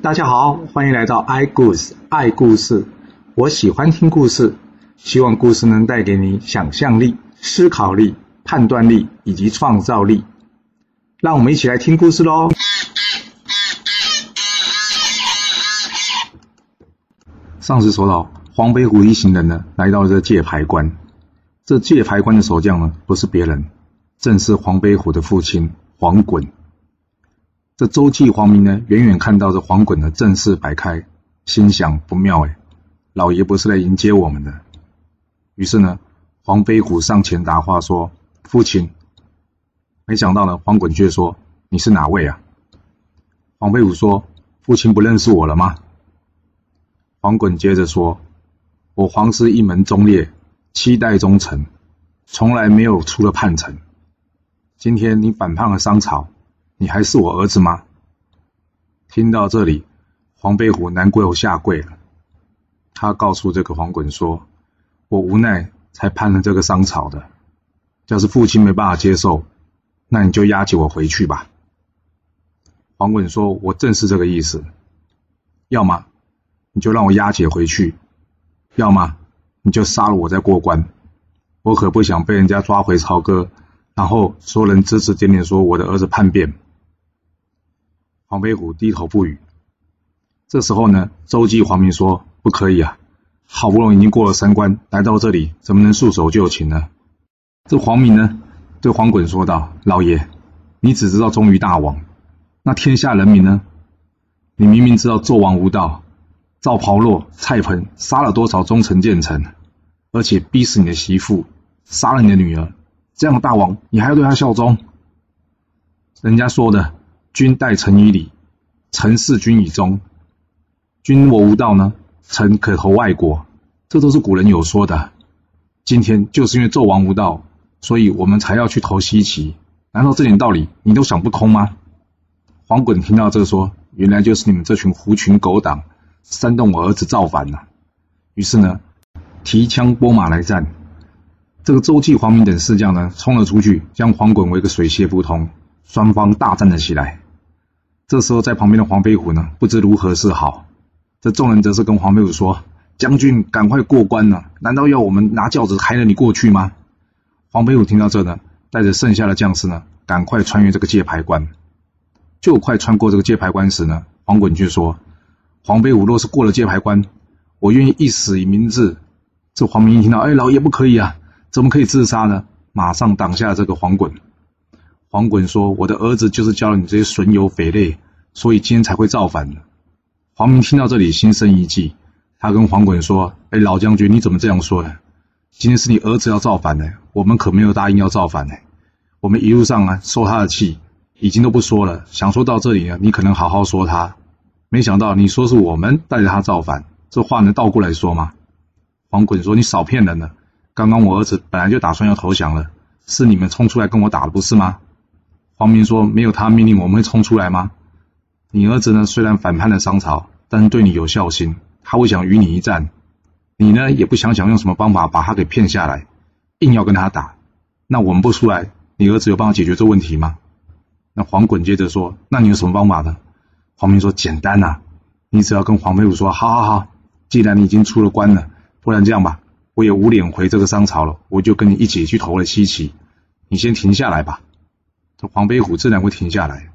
大家好，欢迎来到 i 故事爱故事。我喜欢听故事，希望故事能带给你想象力、思考力、判断力以及创造力。让我们一起来听故事喽。上次说到，黄飞虎一行人呢，来到了这界牌关。这界牌关的守将呢，不是别人，正是黄飞虎的父亲黄滚。这周记黄明呢，远远看到这黄滚的阵势摆开，心想不妙哎，老爷不是来迎接我们的。于是呢，黄飞虎上前答话说：“父亲。”没想到呢，黄滚却说：“你是哪位啊？”黄飞虎说：“父亲不认识我了吗？”黄滚接着说：“我黄氏一门忠烈，七代忠臣，从来没有出了叛臣。今天你反叛了商朝。”你还是我儿子吗？听到这里，黄飞虎难过又下跪了。他告诉这个黄滚说：“我无奈才叛了这个商朝的。要是父亲没办法接受，那你就押解我回去吧。”黄滚说：“我正是这个意思。要么你就让我押解回去，要么你就杀了我再过关。我可不想被人家抓回朝歌，然后说人指指点点说我的儿子叛变。”黄飞虎低头不语。这时候呢，周记黄明说：“不可以啊，好不容易已经过了三关，来到这里，怎么能束手就擒呢？”这黄明呢，对黄滚说道：“老爷，你只知道忠于大王，那天下人民呢？你明明知道纣王无道，赵袍洛、蔡鹏杀了多少忠臣谏臣，而且逼死你的媳妇，杀了你的女儿，这样的大王，你还要对他效忠？人家说的。”君待臣以礼，臣事君以忠。君我无道呢，臣可投外国。这都是古人有说的。今天就是因为纣王无道，所以我们才要去投西岐。难道这点道理你都想不通吗？黄滚听到这说，原来就是你们这群狐群狗党煽动我儿子造反了。于是呢，提枪拨马来战。这个周忌、黄明等四将呢，冲了出去，将黄滚围个水泄不通。双方大战了起来。这时候，在旁边的黄飞虎呢，不知如何是好。这众人则是跟黄飞虎说：“将军，赶快过关了！难道要我们拿轿子抬着你过去吗？”黄飞虎听到这呢，带着剩下的将士呢，赶快穿越这个界牌关。就快穿过这个界牌关时呢，黄滚却说：“黄飞虎若是过了界牌关，我愿意一死以明志。”这黄明一听到，哎，老爷不可以啊，怎么可以自杀呢？马上挡下这个黄滚。黄滚说：“我的儿子就是教了你这些损友匪类，所以今天才会造反的。”黄明听到这里，心生一计，他跟黄滚说：“哎，老将军，你怎么这样说呢？今天是你儿子要造反呢，我们可没有答应要造反呢。我们一路上啊，受他的气，已经都不说了。想说到这里呢，你可能好好说他，没想到你说是我们带着他造反，这话能倒过来说吗？”黄滚说：“你少骗人了！刚刚我儿子本来就打算要投降了，是你们冲出来跟我打的，不是吗？”黄明说：“没有他命令，我们会冲出来吗？你儿子呢？虽然反叛了商朝，但是对你有孝心，他会想与你一战。你呢，也不想想用什么方法把他给骗下来，硬要跟他打。那我们不出来，你儿子有办法解决这问题吗？”那黄滚接着说：“那你有什么方法呢？”黄明说：“简单呐，你只要跟黄飞虎说，好好好，既然你已经出了关了，不然这样吧，我也无脸回这个商朝了，我就跟你一起去投了西岐。你先停下来吧。”这黄飞虎自然会停下来，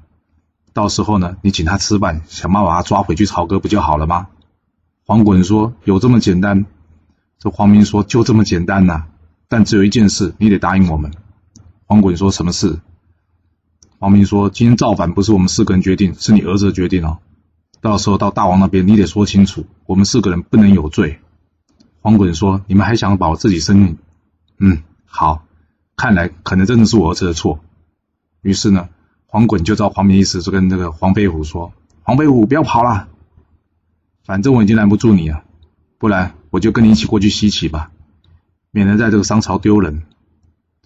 到时候呢，你请他吃饭，想办法把他抓回去朝歌不就好了吗？黄滚说：“有这么简单？”这黄明说：“就这么简单呐，但只有一件事，你得答应我们。”黄滚说：“什么事？”黄明说：“今天造反不是我们四个人决定，是你儿子的决定哦。到时候到大王那边，你得说清楚，我们四个人不能有罪。”黄滚说：“你们还想保自己生命？嗯，好，看来可能真的是我儿子的错。”于是呢，黄滚就照黄明意思，就跟这个黄飞虎说：“黄飞虎，不要跑了，反正我已经拦不住你了，不然我就跟你一起过去西岐吧，免得在这个商朝丢人。”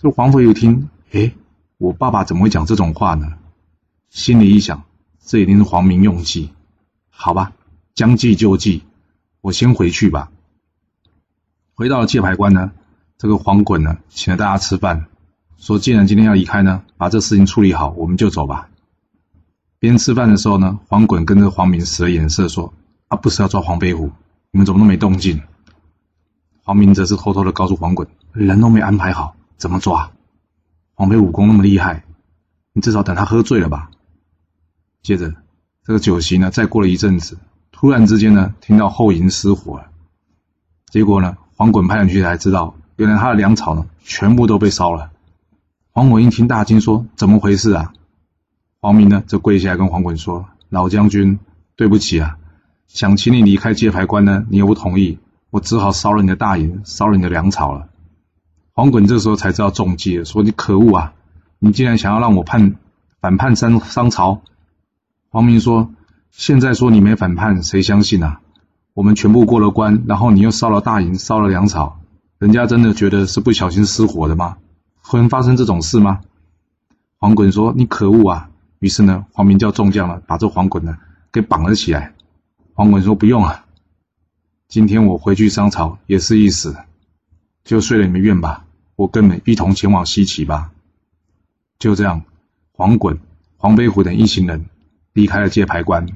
这黄飞虎听，诶，我爸爸怎么会讲这种话呢？心里一想，这一定是黄明用计。好吧，将计就计，我先回去吧。回到了界牌关呢，这个黄滚呢，请了大家吃饭。说，既然今天要离开呢，把这事情处理好，我们就走吧。别人吃饭的时候呢，黄滚跟着黄明使了眼色，说：“啊，不是要抓黄飞虎，你们怎么都没动静？”黄明则是偷偷的告诉黄滚：“人都没安排好，怎么抓？黄飞武功那么厉害，你至少等他喝醉了吧。”接着，这个酒席呢，再过了一阵子，突然之间呢，听到后营失火了。结果呢，黄滚派人去才知道，原来他的粮草呢，全部都被烧了。黄滚一听大惊，说：“怎么回事啊？”黄明呢，就跪下来跟黄滚说：“老将军，对不起啊，想请你离开界牌关呢，你又不同意。”我只好烧了你的大营，烧了你的粮草了。黄滚这时候才知道中计了，说：“你可恶啊！你竟然想要让我叛反叛商商朝。”黄明说：“现在说你没反叛，谁相信啊？我们全部过了关，然后你又烧了大营，烧了粮草，人家真的觉得是不小心失火的吗？会发生这种事吗？”黄衮说：“你可恶啊！”于是呢，黄明叫众将呢，把这黄衮呢给绑了起来。黄衮说：“不用啊。”今天我回去商朝也是一死，就睡了你们院吧。我跟你们一同前往西岐吧。就这样，黄衮、黄飞虎等一行人离开了界牌关。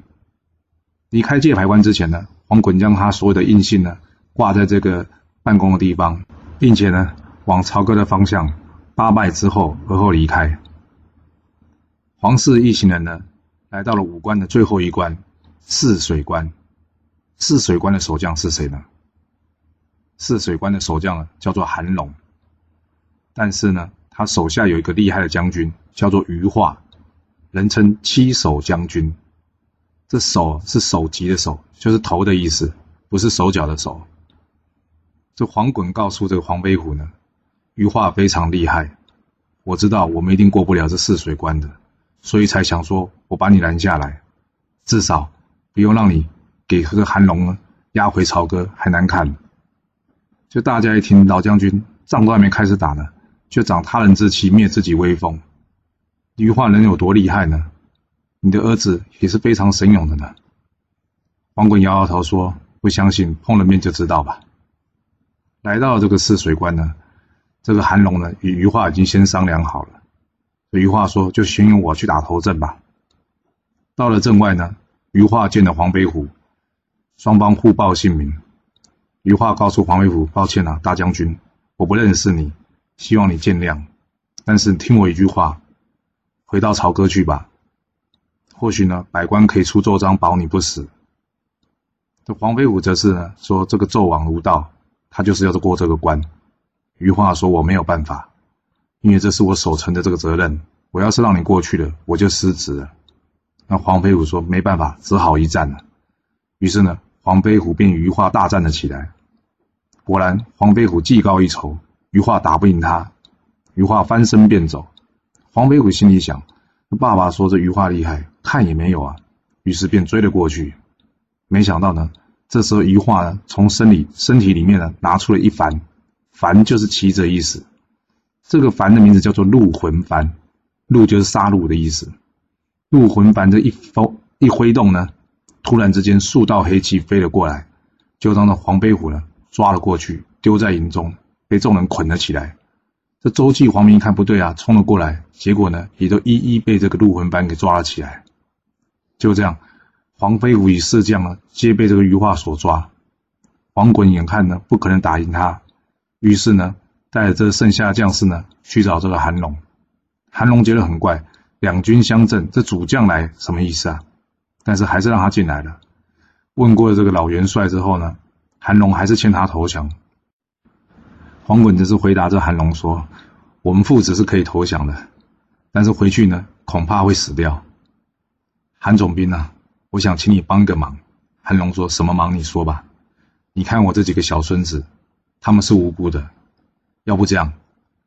离开界牌关之前呢，黄衮将他所有的印信呢挂在这个办公的地方，并且呢往朝歌的方向八拜之后而后离开。黄氏一行人呢来到了五关的最后一关——泗水关。泗水关的守将是谁呢？泗水关的守将呢，叫做韩龙。但是呢，他手下有一个厉害的将军，叫做余化，人称七守将军。这守是首级的首，就是头的意思，不是手脚的手。这黄衮告诉这个黄飞虎呢，余化非常厉害，我知道我们一定过不了这泗水关的，所以才想说我把你拦下来，至少不用让你。给这个韩龙押回朝歌还难看，就大家一听老将军仗都还没开始打呢，就长他人之气灭自己威风，余化能有多厉害呢？你的儿子也是非常神勇的呢。黄衮摇摇头说：“不相信，碰了面就知道吧。”来到这个泗水关呢，这个韩龙呢与余化已经先商量好了，余化说：“就先由我去打头阵吧。”到了阵外呢，余化见了黄飞虎。双方互报姓名，余化告诉黄飞虎：“抱歉啊，大将军，我不认识你，希望你见谅。但是听我一句话，回到朝歌去吧。或许呢，百官可以出奏章保你不死。”这黄飞虎则是呢说：“这个纣王无道，他就是要过这个关。”余化说：“我没有办法，因为这是我守城的这个责任。我要是让你过去了，我就失职了。”那黄飞虎说：“没办法，只好一战了。”于是呢。黄飞虎便与余化大战了起来，果然黄飞虎技高一筹，余化打不赢他，余化翻身便走。黄飞虎心里想：爸爸说这余化厉害，看也没有啊。于是便追了过去。没想到呢，这时候余化呢从身里身体里面呢拿出了一帆，凡就是旗子的意思。这个凡的名字叫做鹿魂幡，鹿就是杀戮的意思。鹿魂幡这一挥一挥动呢。突然之间，数道黑气飞了过来，就让那黄飞虎呢抓了过去，丢在营中，被众人捆了起来。这周忌、黄明一看不对啊，冲了过来，结果呢，也都一一被这个陆魂幡给抓了起来。就这样，黄飞虎与四将呢，皆被这个余化所抓。黄衮眼看呢，不可能打赢他，于是呢，带着这剩下的将士呢，去找这个韩龙。韩龙觉得很怪，两军相阵，这主将来什么意思啊？但是还是让他进来了。问过了这个老元帅之后呢，韩龙还是劝他投降。黄衮则是回答这韩龙说：“我们父子是可以投降的，但是回去呢，恐怕会死掉。”韩总兵啊，我想请你帮个忙。韩龙说什么忙？你说吧。你看我这几个小孙子，他们是无辜的。要不这样，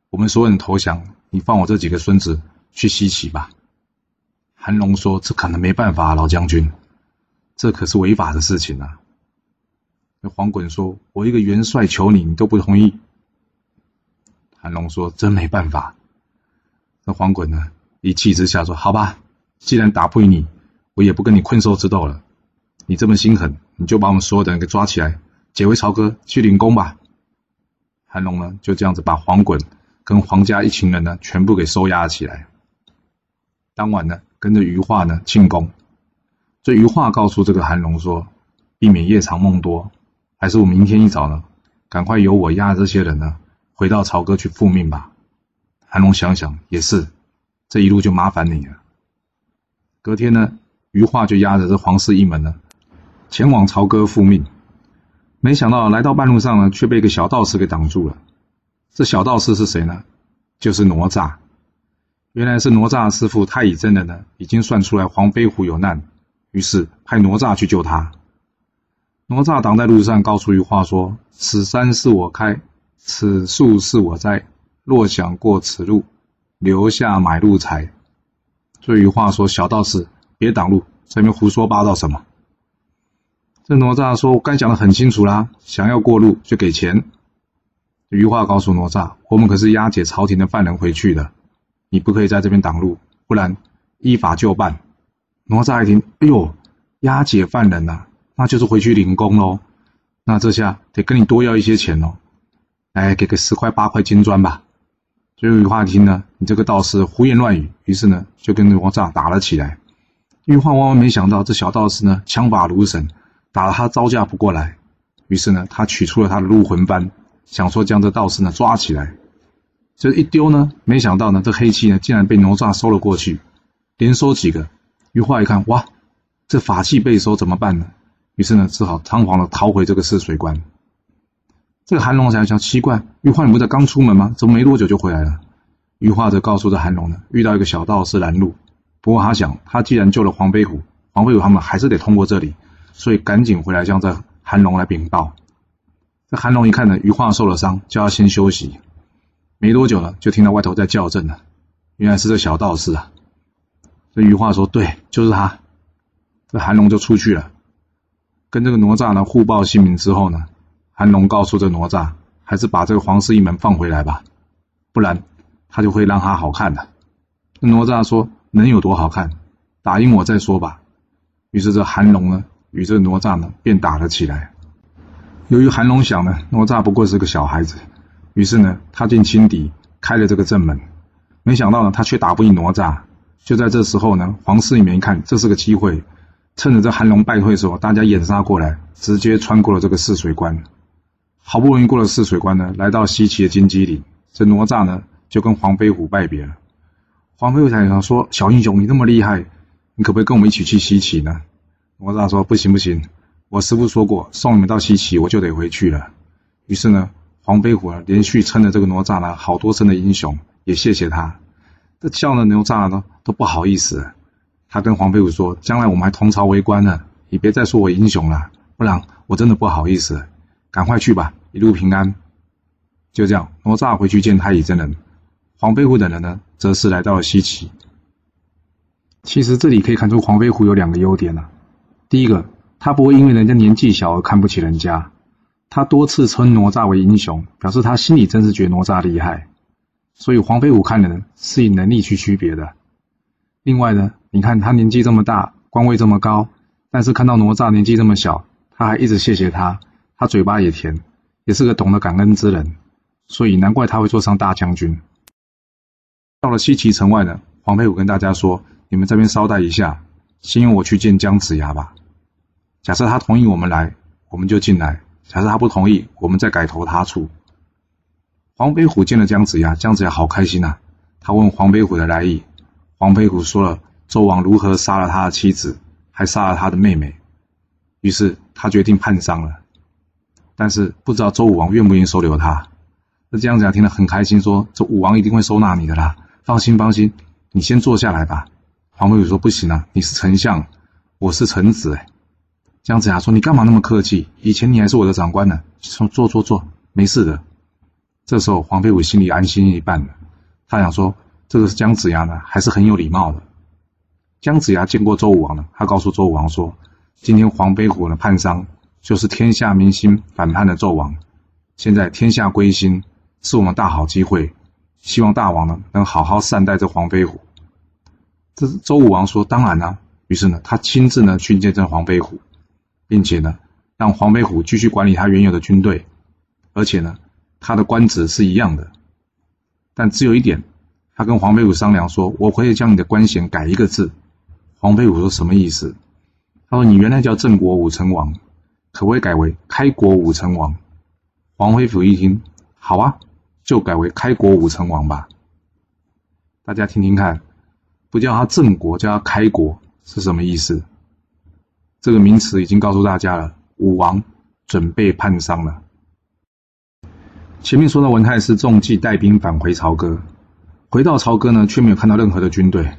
我们所有人投降，你放我这几个孙子去西岐吧。韩龙说：“这可能没办法，老将军，这可是违法的事情啊。”那黄衮说：“我一个元帅求你，你都不同意。”韩龙说：“真没办法。”那黄衮呢，一气之下说：“好吧，既然打不赢你，我也不跟你困兽之斗了。你这么心狠，你就把我们所有的人给抓起来，解回朝歌去领功吧。”韩龙呢，就这样子把黄衮跟黄家一群人呢，全部给收押起来。当晚呢。跟着余化呢进宫。所以余化告诉这个韩龙说：“避免夜长梦多，还是我明天一早呢，赶快由我押这些人呢回到朝歌去复命吧。”韩龙想想也是，这一路就麻烦你了。隔天呢，余化就押着这皇室一门呢前往朝歌复命。没想到来到半路上呢，却被一个小道士给挡住了。这小道士是谁呢？就是哪吒。原来是哪吒师傅太乙真人呢，已经算出来黄飞虎有难，于是派哪吒去救他。哪吒挡在路上，告诉余化说：“此山是我开，此树是我栽。若想过此路，留下买路财。”所以余化说：“小道士，别挡路，在那边胡说八道什么？”这哪吒说：“我刚讲的很清楚啦，想要过路就给钱。”余化告诉哪吒：“我们可是押解朝廷的犯人回去的，你不可以在这边挡路，不然依法就办。”哪吒一听：“哎呦，押解犯人呐，那就是回去领功喽。那这下得跟你多要一些钱哦，来给个十块八块金砖吧。”所以余化听呢，你这个道士胡言乱语，于是呢就跟哪吒打了起来。余化万万没想到，这小道士呢枪法如神。打了他招架不过来，于是呢，他取出了他的入魂幡，想说将这道士呢抓起来。这一丢呢，没想到呢，这黑气呢竟然被哪吒收了过去，连收几个。余化一看，哇，这法器被收怎么办呢？于是呢，只好仓皇的逃回这个泗水关。这个韩龙想想奇怪，余化你不是刚出门吗？怎么没多久就回来了？余化则告诉这韩龙呢，遇到一个小道士拦路，不过他想，他既然救了黄飞虎，黄飞虎他们还是得通过这里。所以赶紧回来向这韩龙来禀报。这韩龙一看呢，余化受了伤，叫他先休息。没多久呢，就听到外头在叫阵了，原来是这小道士啊。这余化说：“对，就是他。”这韩龙就出去了，跟这个哪吒呢互报姓名之后呢，韩龙告诉这哪吒，还是把这个黄氏一门放回来吧，不然他就会让他好看的。哪吒说：“能有多好看？打赢我再说吧。”于是这韩龙呢。与这哪吒呢，便打了起来。由于韩龙想呢，哪吒不过是个小孩子，于是呢，他进轻敌，开了这个正门。没想到呢，他却打不赢哪吒。就在这时候呢，皇室里面一看，这是个机会，趁着这韩龙败退的时候，大家掩杀过来，直接穿过了这个泗水关。好不容易过了泗水关呢，来到西岐的金鸡岭，这哪吒呢，就跟黄飞虎拜别了。黄飞虎才想说：“小英雄，你那么厉害，你可不可以跟我们一起去西岐呢？”哪吒说：“不行不行，我师父说过，送你们到西岐，我就得回去了。”于是呢，黄飞虎啊，连续称了这个哪吒呢好多声的英雄，也谢谢他。这叫了哪吒呢都不好意思。他跟黄飞虎说：“将来我们还同朝为官呢，你别再说我英雄了，不然我真的不好意思。赶快去吧，一路平安。”就这样，哪吒回去见太乙真人，黄飞虎等人呢，则是来到了西岐。其实这里可以看出黄飞虎有两个优点呢。第一个，他不会因为人家年纪小而看不起人家，他多次称哪吒为英雄，表示他心里真是觉得哪吒厉害。所以黄飞虎看人是以能力去区别的。另外呢，你看他年纪这么大，官位这么高，但是看到哪吒年纪这么小，他还一直谢谢他，他嘴巴也甜，也是个懂得感恩之人，所以难怪他会做上大将军。到了西岐城外呢，黄飞虎跟大家说：“你们这边稍待一下。”先用我去见姜子牙吧。假设他同意我们来，我们就进来；假设他不同意，我们再改投他处。黄飞虎见了姜子牙，姜子牙好开心呐。他问黄飞虎的来意，黄飞虎说了周王如何杀了他的妻子，还杀了他的妹妹。于是他决定叛商了。但是不知道周武王愿不愿意收留他。那姜子牙听了很开心，说：“这武王一定会收纳你的啦，放心放心，你先坐下来吧。”黄飞虎说：“不行啊，你是丞相，我是臣子。”哎，姜子牙说：“你干嘛那么客气？以前你还是我的长官呢。”说：“坐坐坐，没事的。”这时候黄飞虎心里安心一半了。他想说：“这个姜子牙呢，还是很有礼貌的。”姜子牙见过周武王了，他告诉周武王说：“今天黄飞虎的叛商，就是天下民心反叛的纣王。现在天下归心，是我们大好机会，希望大王呢能好好善待这黄飞虎。”这周武王说：“当然啦。”于是呢，他亲自呢去见证黄飞虎，并且呢让黄飞虎继续管理他原有的军队，而且呢他的官职是一样的。但只有一点，他跟黄飞虎商量说：“我可以将你的官衔改一个字，黄飞虎说：“什么意思？”他说：“你原来叫郑国武成王，可不可以改为开国武成王？”黄飞虎一听，好啊，就改为开国武成王吧。大家听听看，不叫他郑国，叫他开国是什么意思？这个名词已经告诉大家了，武王准备叛商了。前面说到文太师中计带兵返回朝歌，回到朝歌呢，却没有看到任何的军队。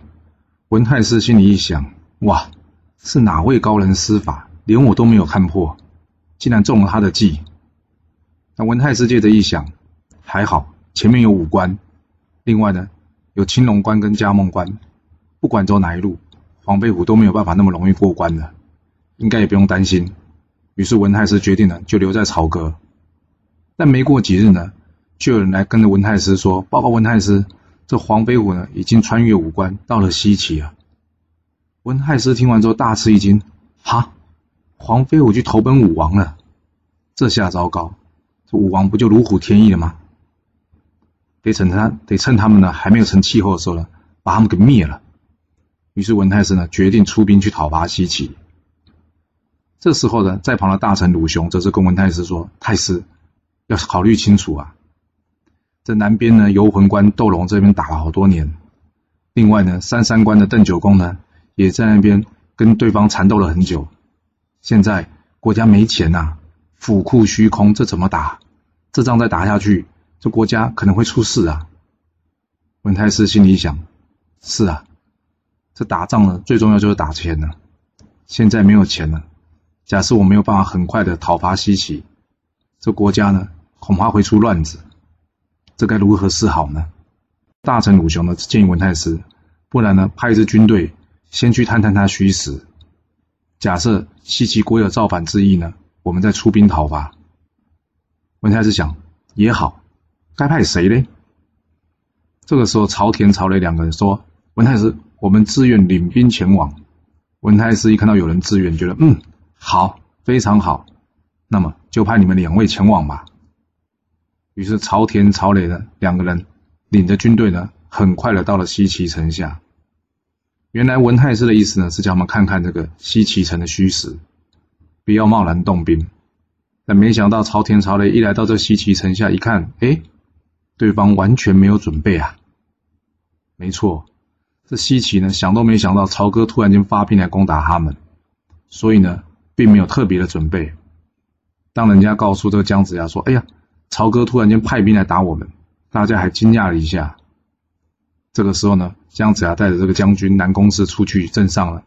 文太师心里一想：哇，是哪位高人施法，连我都没有看破，竟然中了他的计。那文太师接着一想，还好前面有武关，另外呢有青龙关跟嘉梦关，不管走哪一路，黄飞虎都没有办法那么容易过关的，应该也不用担心。于是文太师决定了就留在朝歌。但没过几日呢，就有人来跟着文太师说：“报告文太师，这黄飞虎呢，已经穿越五关，到了西岐啊。”文太师听完之后大吃一惊：“哈，黄飞虎去投奔武王了？这下糟糕！这武王不就如虎添翼了吗？得趁他得趁他们呢还没有成气候的时候呢，把他们给灭了。”于是文太师呢决定出兵去讨伐西岐。这时候呢，在旁的大臣鲁雄则是跟文太师说：“太师。”要考虑清楚啊！这南边呢，游魂关斗龙这边打了好多年，另外呢，三山关的邓九公呢，也在那边跟对方缠斗了很久。现在国家没钱呐，府库虚空，这怎么打？这仗再打下去，这国家可能会出事啊！文太师心里想：是啊，这打仗呢，最重要就是打钱呢。现在没有钱了，假设我没有办法很快的讨伐西岐，这国家呢？恐怕会出乱子，这该如何是好呢？大臣鲁雄呢建议文太师，不然呢派一支军队先去探探他虚实。假设西岐国有造反之意呢，我们再出兵讨伐。文太师想也好，该派谁呢？这个时候，朝田、朝雷两个人说：“文太师，我们自愿领兵前往。”文太师一看到有人自愿，觉得嗯好，非常好，那么就派你们两位前往吧。于是朝田、朝雷呢两个人领着军队呢，很快的到了西岐城下。原来文太师的意思呢，是叫他们看看这个西岐城的虚实，不要贸然动兵。但没想到朝田、朝雷一来到这西岐城下，一看，哎，对方完全没有准备啊！没错，这西岐呢，想都没想到曹哥突然间发兵来攻打他们，所以呢，并没有特别的准备。当人家告诉这个姜子牙说：“哎呀！”曹哥突然间派兵来打我们，大家还惊讶了一下。这个时候呢，姜子牙带着这个将军南宫氏出去镇上了，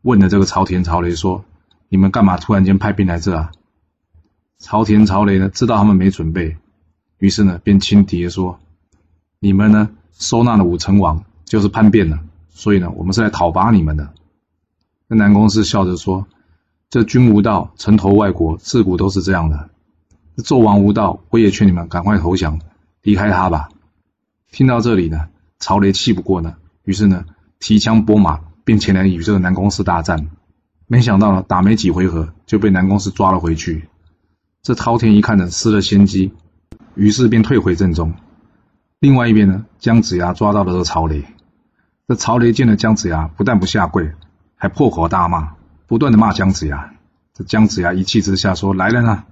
问了这个朝田、朝雷说：“你们干嘛突然间派兵来这啊？”朝田、朝雷呢知道他们没准备，于是呢便轻敌说：“你们呢收纳了武成王，就是叛变了，所以呢我们是来讨伐你们的。”那南宫氏笑着说：“这君无道，城投外国，自古都是这样的。”纣王无道，我也劝你们赶快投降，离开他吧。听到这里呢，曹雷气不过呢，于是呢提枪拨马，便前来与这个南宫氏大战。没想到呢，打没几回合就被南宫氏抓了回去。这滔天一看呢，失了先机，于是便退回阵中。另外一边呢，姜子牙抓到了这曹雷。这曹雷见了姜子牙，不但不下跪，还破口大骂，不断的骂姜子牙。这姜子牙一气之下说：“来人啊！”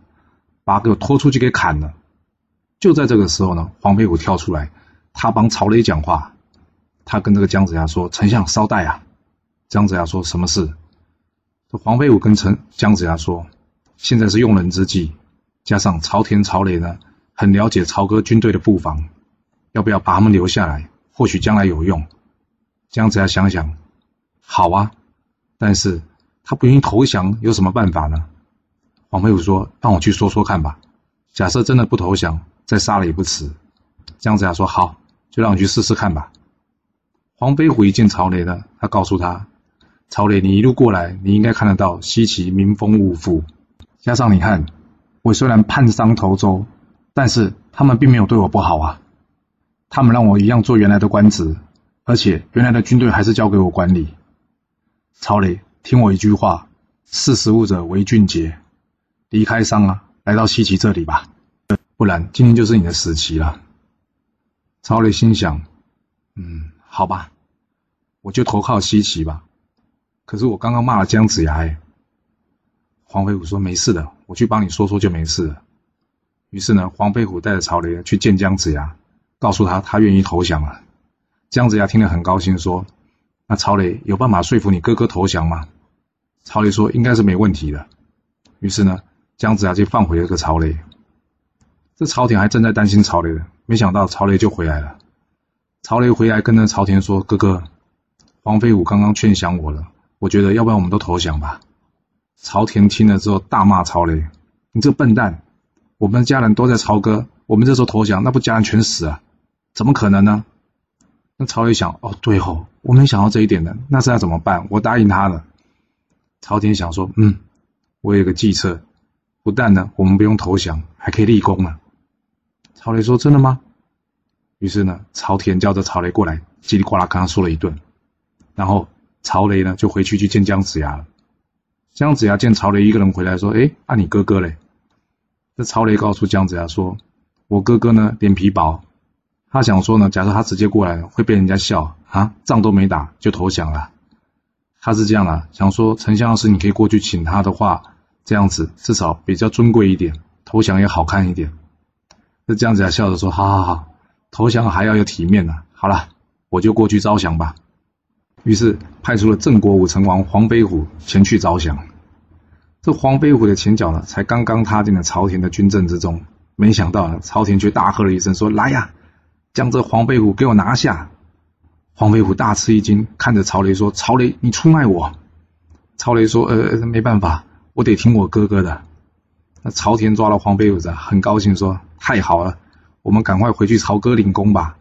把给我拖出去给砍了！就在这个时候呢，黄飞虎跳出来，他帮曹雷讲话。他跟这个姜子牙说：“丞相稍待啊！”姜子牙说：“什么事？”这黄飞虎跟陈姜子牙说：“现在是用人之际，加上朝田、曹雷呢，很了解曹哥军队的布防，要不要把他们留下来？或许将来有用。”姜子牙想想，好啊，但是他不愿意投降，有什么办法呢？黄飞虎说：“让我去说说看吧。假设真的不投降，再杀了也不迟。”姜子牙说：“好，就让我去试试看吧。”黄飞虎一见曹雷呢，他告诉他：“曹雷，你一路过来，你应该看得到西岐民风物富，加上你看，我虽然叛商投周，但是他们并没有对我不好啊。他们让我一样做原来的官职，而且原来的军队还是交给我管理。曹雷，听我一句话：识时务者为俊杰。”离开商啊，来到西岐这里吧，不然今天就是你的死期了。曹雷心想：“嗯，好吧，我就投靠西岐吧。”可是我刚刚骂了姜子牙。哎，黄飞虎说没事的，我去帮你说说就没事了。于是呢，黄飞虎带着曹雷去见姜子牙，告诉他他愿意投降了。姜子牙听了很高兴，说：“那曹雷有办法说服你哥哥投降吗？”曹雷说：“应该是没问题的。”于是呢，姜子牙就放回了个曹雷。这朝田还正在担心曹雷呢，没想到曹雷就回来了。曹雷回来跟着朝田说：“哥哥，黄飞虎刚刚劝降我了，我觉得要不然我们都投降吧。”朝田听了之后大骂曹雷：“你这笨蛋！”我们家人都在朝歌，我们这时候投降，那不家人全死啊？怎么可能呢？那曹雷想，哦，对哦，我没想到这一点的，那是要怎么办？我答应他了。朝廷想说，嗯，我有个计策，不但呢，我们不用投降，还可以立功呢。曹雷说，真的吗？于是呢，朝田叫着曹雷过来，叽里呱啦跟他说了一顿，然后曹雷呢就回去去见姜子牙了。姜子牙见曹雷一个人回来，说，哎，那你哥哥嘞？这曹雷告诉姜子牙说：“我哥哥呢，脸皮薄，他想说呢，假设他直接过来会被人家笑啊，仗都没打就投降了。他是这样啊，想说丞相要是你可以过去请他的话，这样子至少比较尊贵一点，投降也好看一点。”这姜子牙笑着说：“好好好，投降还要有体面呢。好了，我就过去招降吧。”于是派出了郑国武成王黄飞虎前去招降。这黄飞虎的前脚呢，才刚刚踏进了朝廷的军阵之中，没想到呢，朝廷却大喝了一声，说：“来呀，将这黄飞虎给我拿下！”黄飞虎大吃一惊，看着曹雷说：“曹雷，你出卖我！”曹雷说：“呃，没办法，我得听我哥哥的。”那朝田抓了黄飞虎子，很高兴说：“太好了，我们赶快回去朝歌领功吧。”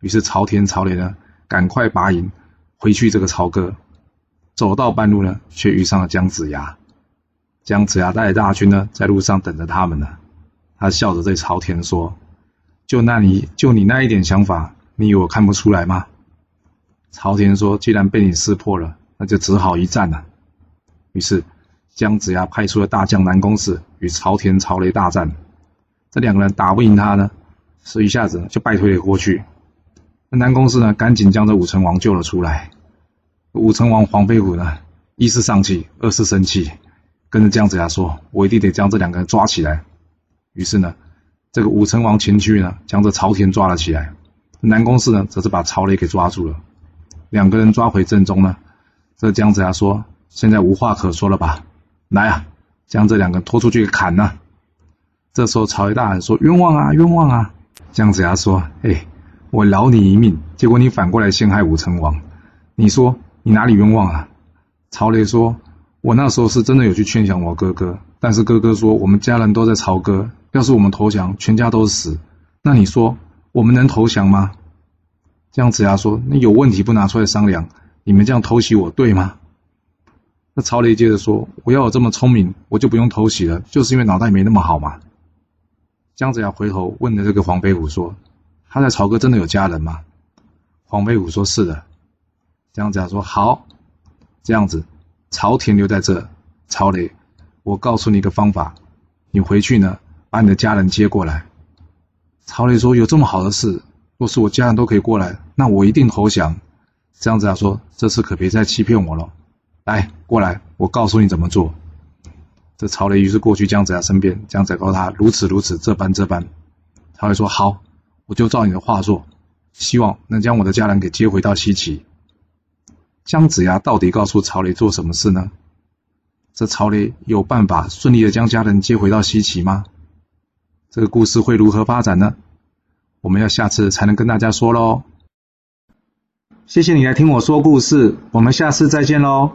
于是朝田、曹雷呢，赶快拔营回去这个朝歌。走到半路呢，却遇上了姜子牙。姜子牙带着大军呢，在路上等着他们呢。他笑着对朝田说：“就那你就你那一点想法，你以为我看不出来吗？”朝田说：“既然被你识破了，那就只好一战了。”于是姜子牙派出了大将南宫氏与朝田、曹雷大战。这两个人打不赢他呢，是一下子就败退了过去。那南宫氏呢，赶紧将这武成王救了出来。武成王黄飞虎呢，一是丧气，二是生气。跟着姜子牙说：“我一定得将这两个人抓起来。”于是呢，这个武成王前去呢，将这朝田抓了起来。南宫氏呢，则是把曹雷给抓住了。两个人抓回正中呢，这姜子牙说：“现在无话可说了吧？来啊，将这两个拖出去砍呐！”这时候曹雷大喊说：“冤枉啊，冤枉啊！”姜子牙说：“哎，我饶你一命，结果你反过来陷害武成王，你说你哪里冤枉啊？”曹雷说。我那时候是真的有去劝降我哥哥，但是哥哥说我们家人都在朝歌，要是我们投降，全家都死。那你说我们能投降吗？姜子牙说：“那有问题不拿出来商量？你们这样偷袭我，对吗？”那曹雷接着说：“我要有这么聪明，我就不用偷袭了，就是因为脑袋没那么好嘛。”姜子牙回头问了这个黄飞虎说：“他在朝歌真的有家人吗？”黄飞虎说：“是的。”姜子牙说：“好，这样子。”朝田留在这，曹雷，我告诉你一个方法，你回去呢，把你的家人接过来。曹雷说：“有这么好的事，若是我家人都可以过来，那我一定投降。”姜子牙，说这次可别再欺骗我了。来，过来，我告诉你怎么做。这曹雷于是过去姜子牙身边，姜子牙告诉他如此如此，这般这般。曹雷说：“好，我就照你的话做，希望能将我的家人给接回到西岐。”姜子牙到底告诉曹雷做什么事呢？这曹雷有办法顺利的将家人接回到西岐吗？这个故事会如何发展呢？我们要下次才能跟大家说喽。谢谢你来听我说故事，我们下次再见喽。